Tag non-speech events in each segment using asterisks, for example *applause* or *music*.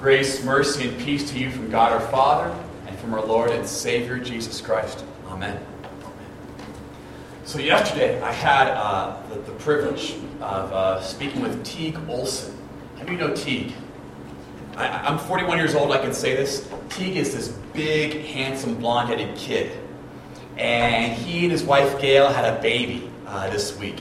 Grace, mercy, and peace to you from God our Father and from our Lord and Savior Jesus Christ. Amen. So, yesterday I had uh, the, the, privilege of uh, speaking with Teague Olson. How do you know Teague? I, am 41 years old, I can say this. Teague is this big, handsome, blonde headed kid. And he and his wife Gail had a baby uh, this week.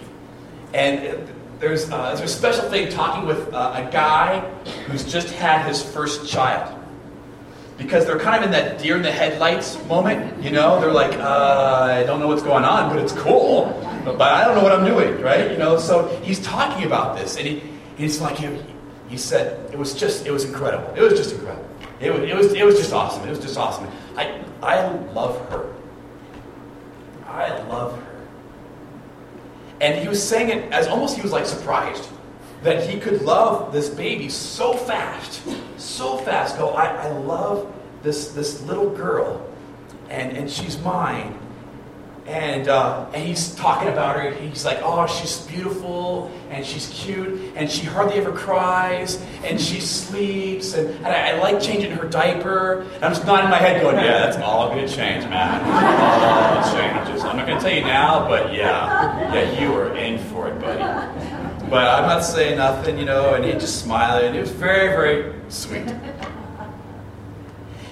And there's, uh, there's a special thing talking with uh, a guy who's just had his first child. Because they're kind of in that deer in the headlights moment, you know? They're like, uh, I don't know what's going on, but it's cool. But, but I don't know what I'm doing, right? You know, so he's talking about this, and he, he's like, he, he said, it was just, it was incredible. It was just incredible. It was, it was, it was just awesome. It was just awesome. I, I love her. I love her. And he was saying it as almost he was like surprised that he could love this baby so fast, so fast. Go, I, I love this, this little girl, and, and she's mine, and, uh, and he's talking about her. He's like, oh, she's beautiful and she's cute and she hardly ever cries and she sleeps and, and I, I, like changing her diaper. And I'm just nodding my head going, yeah, that's all going to change, man. All changes. I'm not going to tell you now, but yeah, yeah, you are in for it, buddy. But I'm not saying nothing, you know, and he just smiling. It was very, very sweet.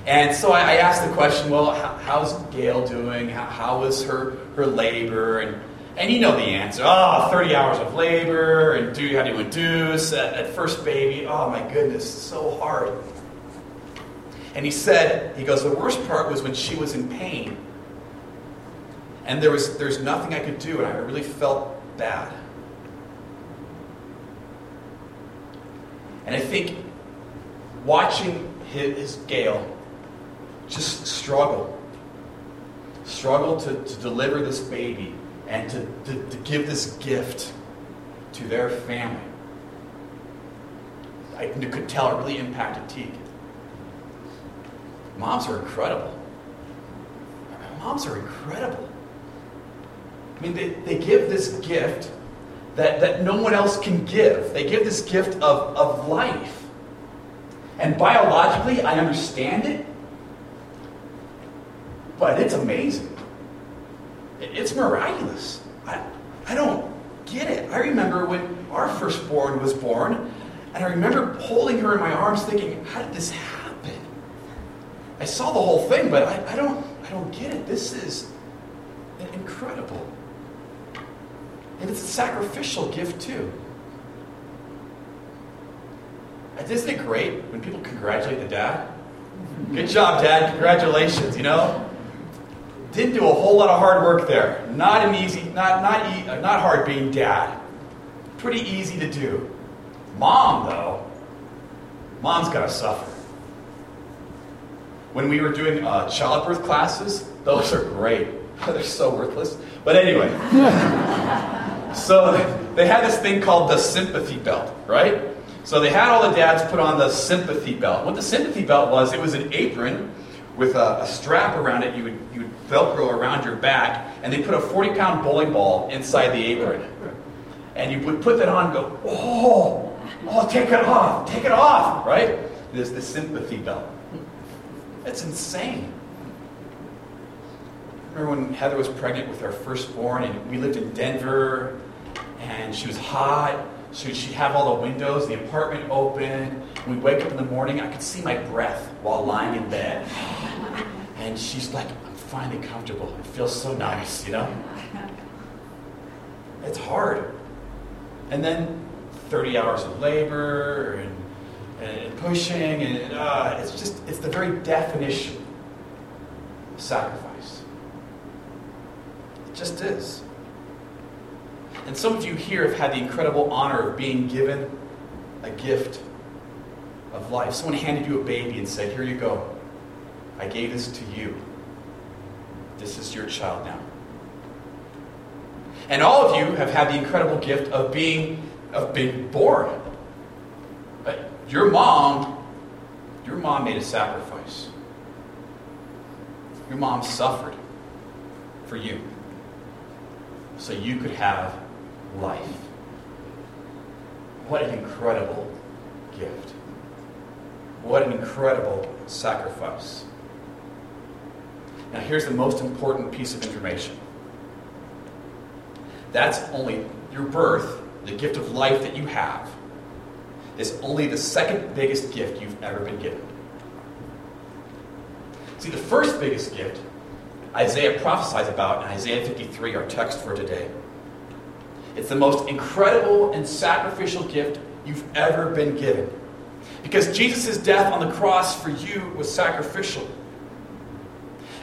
And so I, I asked the question, well, how, how's Gail doing? How, how was her, her labor? And, and you know the answer. Oh, 30 hours of labor, and do you have to induce at, at first baby. Oh my goodness, so hard. And he said, he goes, the worst part was when she was in pain. And there was there's nothing I could do, and I really felt bad. And I think watching his, his Gail just struggle. Struggle to, to deliver this baby and to, to, to give this gift to their family. I could tell it really impacted Teague. Moms are incredible. Moms are incredible. I mean, they, they give this gift that, that no one else can give. They give this gift of, of life. And biologically, I understand it. But it's amazing. It's miraculous. I, I don't get it. I remember when our firstborn was born, and I remember holding her in my arms thinking, how did this happen? I saw the whole thing, but I, I don't I don't get it. This is incredible. And it's a sacrificial gift too. Isn't it great when people congratulate the dad? Good job, Dad. Congratulations, you know? Didn't do a whole lot of hard work there. Not an easy, not, not, e- not hard being dad. Pretty easy to do. Mom, though, mom's got to suffer. When we were doing uh, childbirth classes, those are great. *laughs* They're so worthless. But anyway, *laughs* so they had this thing called the sympathy belt, right? So they had all the dads put on the sympathy belt. What the sympathy belt was, it was an apron with a, a strap around it. You would, Velcro around your back, and they put a 40 pound bowling ball inside the apron. And you would put that on and go, oh, oh, take it off, take it off, right? There's the sympathy belt. That's insane. Remember when Heather was pregnant with our firstborn, and we lived in Denver, and she was hot, so she'd have all the windows, the apartment open. We'd wake up in the morning, I could see my breath while lying in bed. And she's like, finally comfortable. It feels so nice, you know? It's hard. And then 30 hours of labor and, and pushing, and uh, it's just, it's the very definition of sacrifice. It just is. And some of you here have had the incredible honor of being given a gift of life. Someone handed you a baby and said, Here you go. I gave this to you. This is your child now. And all of you have had the incredible gift of being, of being born. But your mom, your mom made a sacrifice. Your mom suffered for you so you could have life. What an incredible gift. What an incredible sacrifice. Now, here's the most important piece of information that's only your birth, the gift of life that you have, is only the second biggest gift you've ever been given. See, the first biggest gift Isaiah prophesies about in Isaiah 53, our text for today. It's the most incredible and sacrificial gift you've ever been given. Because Jesus' death on the cross for you was sacrificial.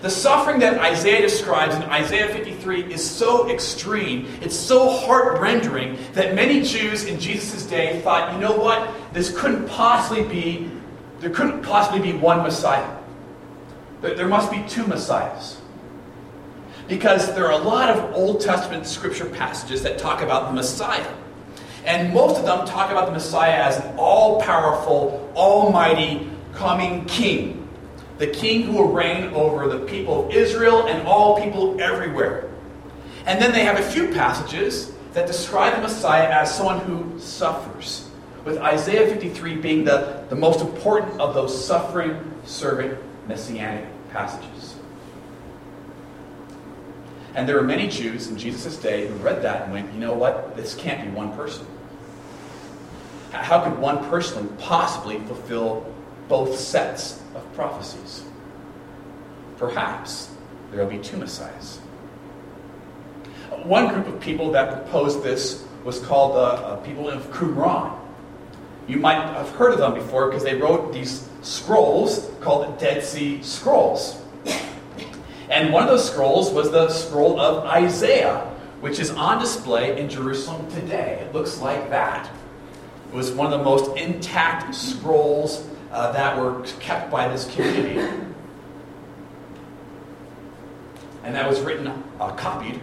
The suffering that Isaiah describes in Isaiah 53 is so extreme, it's so heart rending, that many Jews in Jesus' day thought, you know what? This couldn't possibly be, there couldn't possibly be one Messiah. There must be two Messiahs. Because there are a lot of Old Testament scripture passages that talk about the Messiah. And most of them talk about the Messiah as an all powerful, almighty, coming king the king who will reign over the people of Israel and all people everywhere. And then they have a few passages that describe the Messiah as someone who suffers, with Isaiah 53 being the, the most important of those suffering servant messianic passages. And there were many Jews in Jesus' day who read that and went, you know what? This can't be one person. How could one person possibly fulfill both sets of prophecies. Perhaps there will be two messiahs. One group of people that proposed this was called the uh, uh, people of Qumran. You might have heard of them before because they wrote these scrolls called the Dead Sea Scrolls. And one of those scrolls was the scroll of Isaiah, which is on display in Jerusalem today. It looks like that. It was one of the most intact scrolls uh, that were kept by this community. And that was written, uh, copied,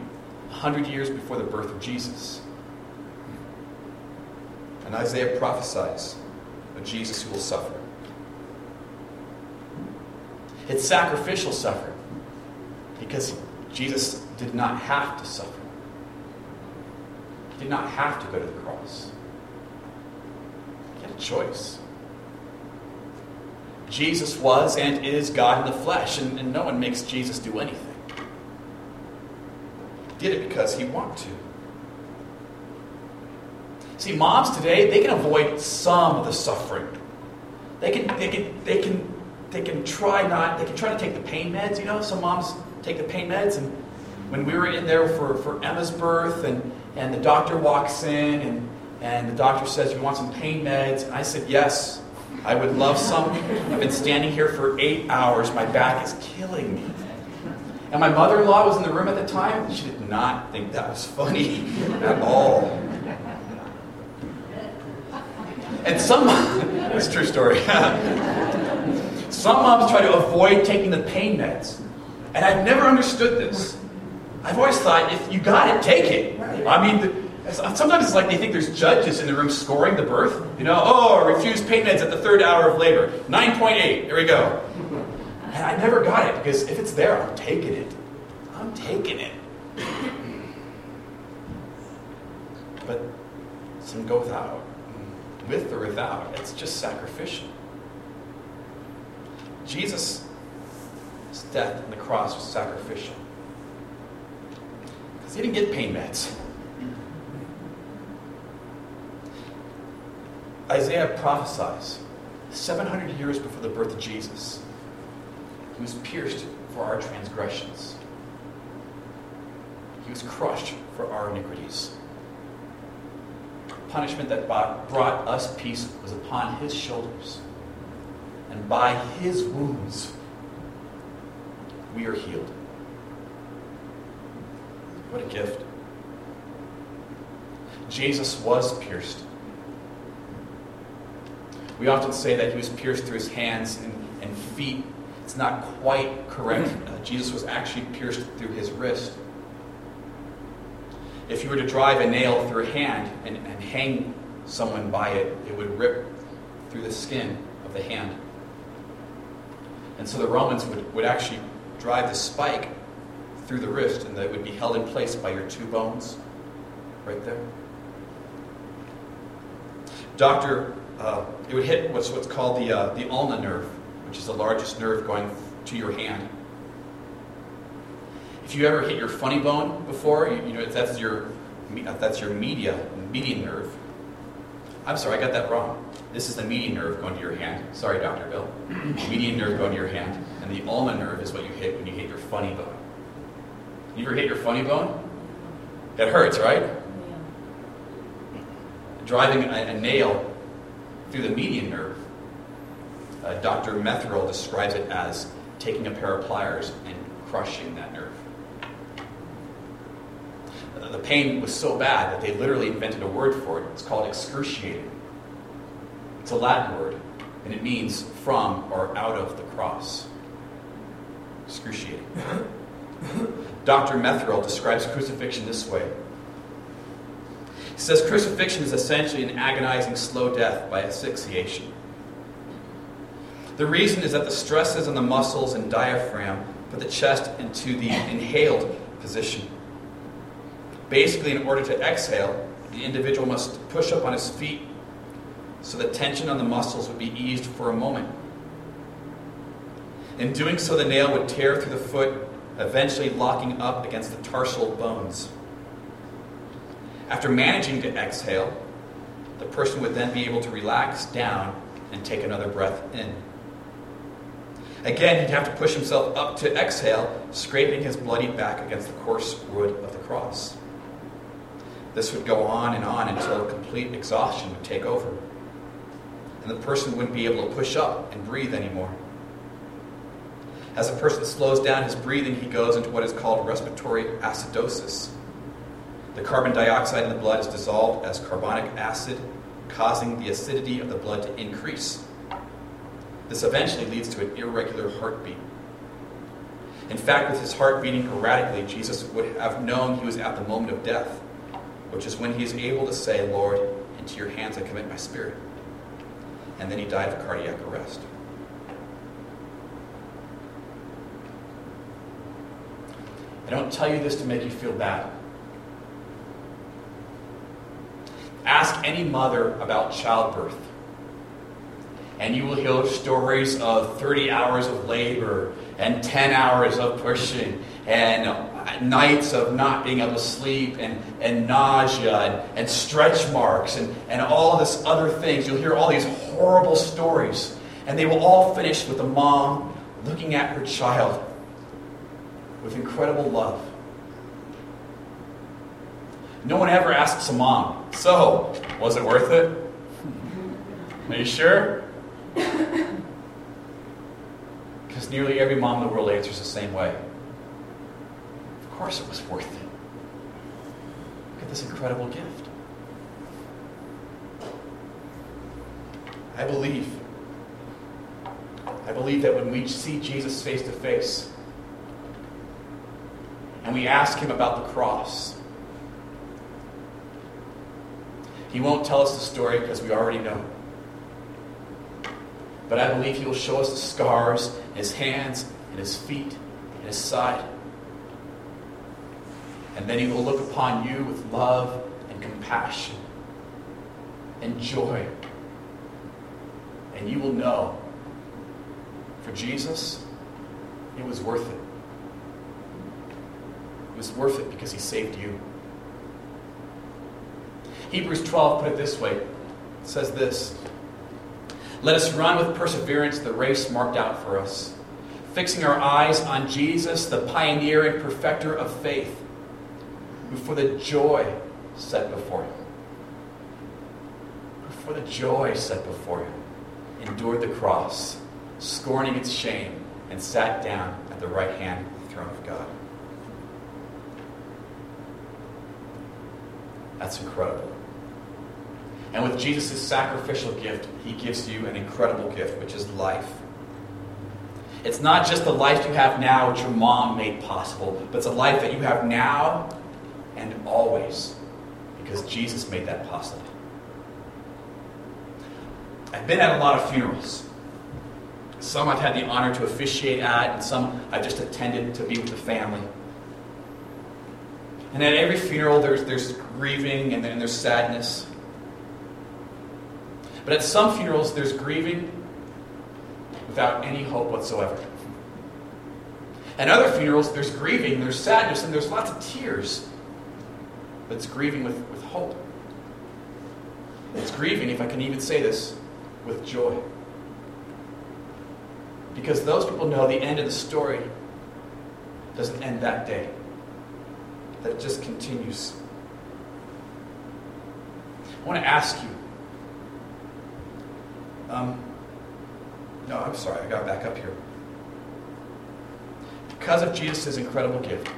100 years before the birth of Jesus. And Isaiah prophesies of Jesus who will suffer. It's sacrificial suffering because Jesus did not have to suffer. He did not have to go to the cross. He had a choice. Jesus was and is God in the flesh, and, and no one makes Jesus do anything. He did it because he wanted to. See, moms today, they can avoid some of the suffering. They can, they can, they can, they can try not, they can try to take the pain meds, you know. Some moms take the pain meds, and when we were in there for, for Emma's birth, and, and the doctor walks in, and, and the doctor says, You want some pain meds? And I said, Yes. I would love some. I've been standing here for eight hours. My back is killing me. And my mother in law was in the room at the time. She did not think that was funny *laughs* at all. And some, *laughs* it's a true story. *laughs* some moms try to avoid taking the pain meds. And I've never understood this. I've always thought if you got it, take it. I mean, Uh, sometimes it's like they think there's judges in the room scoring the birth. You know, oh, refused pain meds at the third hour of labor. 9.8, here we go. And I never got it because if it's there, I'm taking it. I'm taking it. But some go without. With or without, it's just sacrificial. Jesus' death on the cross was sacrificial. Because he didn't get pain meds. Isaiah prophesies 700 years before the birth of Jesus. He was pierced for our transgressions. He was crushed for our iniquities. Punishment that brought us peace was upon his shoulders. And by his wounds, we are healed. What a gift. Jesus was pierced we often say that he was pierced through his hands and, and feet. It's not quite correct. Uh, Jesus was actually pierced through his wrist. If you were to drive a nail through a hand and, and hang someone by it, it would rip through the skin of the hand. And so the Romans would, would actually drive the spike through the wrist, and that would be held in place by your two bones right there. Dr. uh, it would hit what's, what's called the, uh, the ulna nerve, which is the largest nerve going to your hand. If you ever hit your funny bone before, you, you know that's your that's your media median nerve. I'm sorry, I got that wrong. This is the median nerve going to your hand. Sorry, Dr. Bill. median nerve going to your hand, and the ulna nerve is what you hit when you hit your funny bone. You ever hit your funny bone? It hurts, right? Yeah. Driving a, a, nail through the median nerve. Uh, Dr. Metherell describes it as taking a pair of pliers and crushing that nerve. The pain was so bad that they literally invented a word for it. It's called excruciating. It's a Latin word, and it means from or out of the cross. Excruciating. *coughs* Dr. Metherell describes crucifixion this way. He says crucifixion is essentially an agonizing slow death by asphyxiation. The reason is that the stresses on the muscles and diaphragm put the chest into the inhaled position. Basically, in order to exhale, the individual must push up on his feet so the tension on the muscles would be eased for a moment. In doing so, the nail would tear through the foot, eventually locking up against the tarsal bones. After managing to exhale, the person would then be able to relax down and take another breath in. Again, he'd have to push himself up to exhale, scraping his bloody back against the coarse wood of the cross. This would go on and on until complete exhaustion would take over and the person wouldn't be able to push up and breathe anymore. As a person slows down his breathing, he goes into what is called respiratory acidosis. The carbon dioxide in the blood is dissolved as carbonic acid, causing the acidity of the blood to increase. This eventually leads to an irregular heartbeat. In fact, with his heart beating erratically, Jesus would have known he was at the moment of death, which is when he is able to say, Lord, into your hands I commit my spirit and then he died of cardiac arrest. I don't tell you this to make you feel bad. Ask any mother about childbirth, and you will hear stories of 30 hours of labor and 10 hours of pushing and nights of not being able to sleep and, and nausea and, and stretch marks and, and all this other things. You'll hear all these horrible stories. And they will all finish with a mom looking at her child with incredible love. No one ever asks a mom, So, was it worth it? Are you sure? Because nearly every mom in the world answers the same way Of course it was worth it. Look at this incredible gift. I believe. I believe that when we see Jesus face to face and we ask him about the cross, he won't tell us the story because we already know. But I believe he will show us the scars in his hands and his feet and his side. And then he will look upon you with love and compassion and joy. And you will know for Jesus, it was worth it. It was worth it because he saved you. Hebrews 12 put it this way. It says this. Let us run with perseverance the race marked out for us, fixing our eyes on Jesus, the pioneer and perfecter of faith for the joy set before him, for the joy set before him, endured the cross, scorning its shame, and sat down at the right hand of the throne of God. That's incredible. And with Jesus' sacrificial gift, he gives you an incredible gift, which is life. It's not just the life you have now, which your mom made possible, but it's a life that you have now and always because Jesus made that possible. I've been at a lot of funerals. Some I've had the honor to officiate at, and some I've just attended to be with the family. And at every funeral, there's, there's grieving and then there's sadness. But at some funerals, there's grieving without any hope whatsoever. At other funerals, there's grieving, there's sadness, and there's lots of tears. But it's grieving with, with hope. It's grieving, if I can even say this, with joy. Because those people know the end of the story doesn't end that day, that just continues. I want to ask you. Um, no, I'm sorry, I got back up here. Because of Jesus' incredible gift,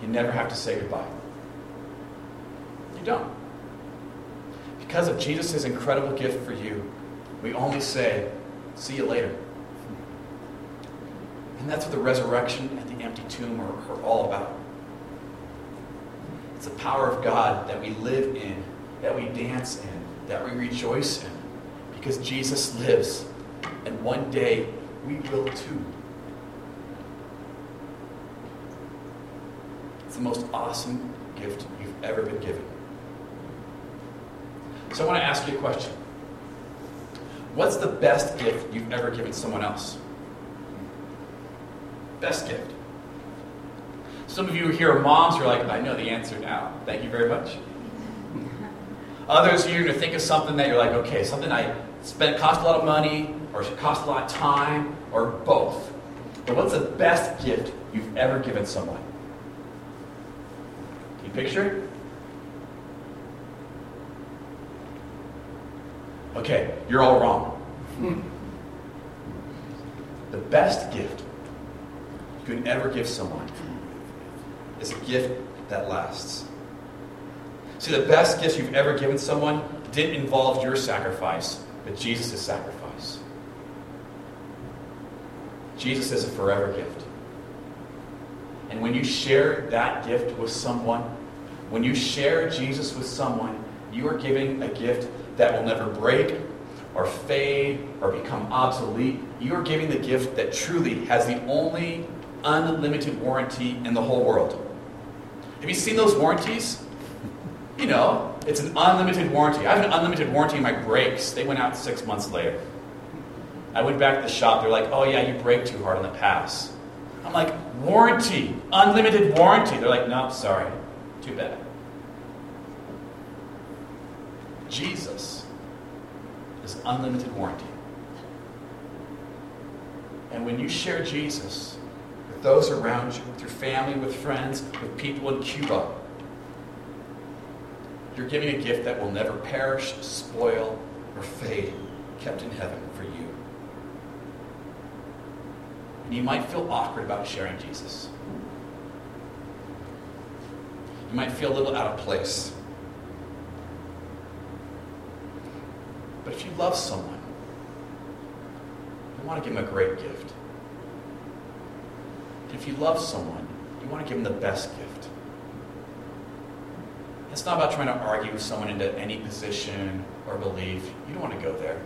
you never have to say goodbye. You don't. Because of Jesus' incredible gift for you, we only say, see you later. And that's what the resurrection and the empty tomb are, are all about. It's the power of God that we live in, that we dance in, that we rejoice in, because Jesus lives. And one day we will too. It's the most awesome gift you've ever been given. So I want to ask you a question. What's the best gift you've ever given someone else? Best gift. Some of you here are moms who are like, I know the answer now. Thank you very much. Others, you're going to think of something that you're like, okay, something I spent, cost a lot of money, or cost a lot of time, or both. But what's the best gift you've ever given someone? Can you picture it? Okay, you're all wrong. The best gift you can ever give someone is a gift that lasts. See, the best gifts you've ever given someone didn't involve your sacrifice, but Jesus' sacrifice. Jesus is a forever gift. And when you share that gift with someone, when you share Jesus with someone, you are giving a gift that will never break or fade or become obsolete. You are giving the gift that truly has the only unlimited warranty in the whole world. Have you seen those warranties? You know, it's an unlimited warranty. I have an unlimited warranty on my brakes. They went out six months later. I went back to the shop. They're like, oh, yeah, you brake too hard on the pass. I'm like, warranty, unlimited warranty. They're like, no, sorry, too bad. Jesus is unlimited warranty. And when you share Jesus, with those around you, with your family, with friends, with people in Cuba. You're giving a gift that will never perish, spoil, or fade, kept in heaven for you. And you might feel awkward about sharing Jesus. You might feel a little out of place. But if you love someone, you want to give them a great gift. If you love someone, you want to give them the best gift. It's not about trying to argue someone into any position or belief. You don't want to go there.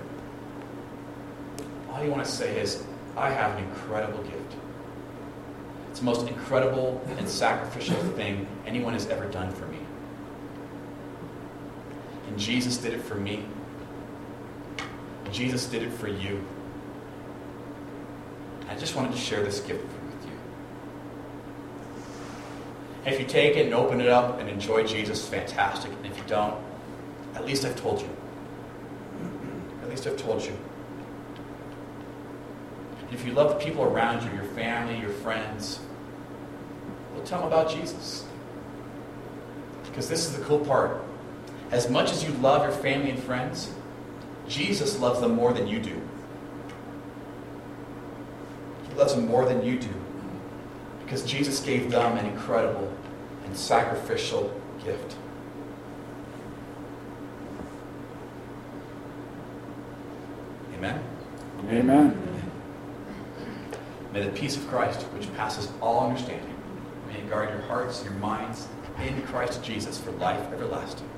All you want to say is, I have an incredible gift. It's the most incredible and *laughs* sacrificial thing anyone has ever done for me. And Jesus did it for me. Jesus did it for you. I just wanted to share this gift and if you take it and open it up and enjoy Jesus, fantastic. And if you don't, at least I've told you. At least I've told you. if you love the people around you, your family, your friends, well, tell them about Jesus. Because this is the cool part. As much as you love your family and friends, Jesus loves them more than you do. He loves them more than you do. Because Jesus gave them an incredible and sacrificial gift. Amen? Amen. May the peace of Christ, which passes all understanding, may it guard your hearts and your minds in Christ Jesus for life everlasting.